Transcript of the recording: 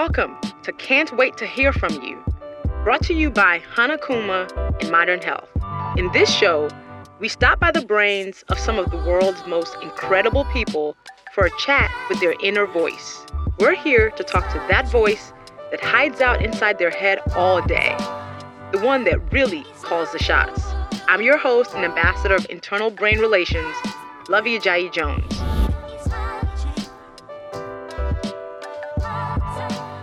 Welcome to Can't Wait to Hear From You, brought to you by Hana Kuma and Modern Health. In this show, we stop by the brains of some of the world's most incredible people for a chat with their inner voice. We're here to talk to that voice that hides out inside their head all day, the one that really calls the shots. I'm your host and ambassador of internal brain relations, Luvvie Ajayi Jones. Bye.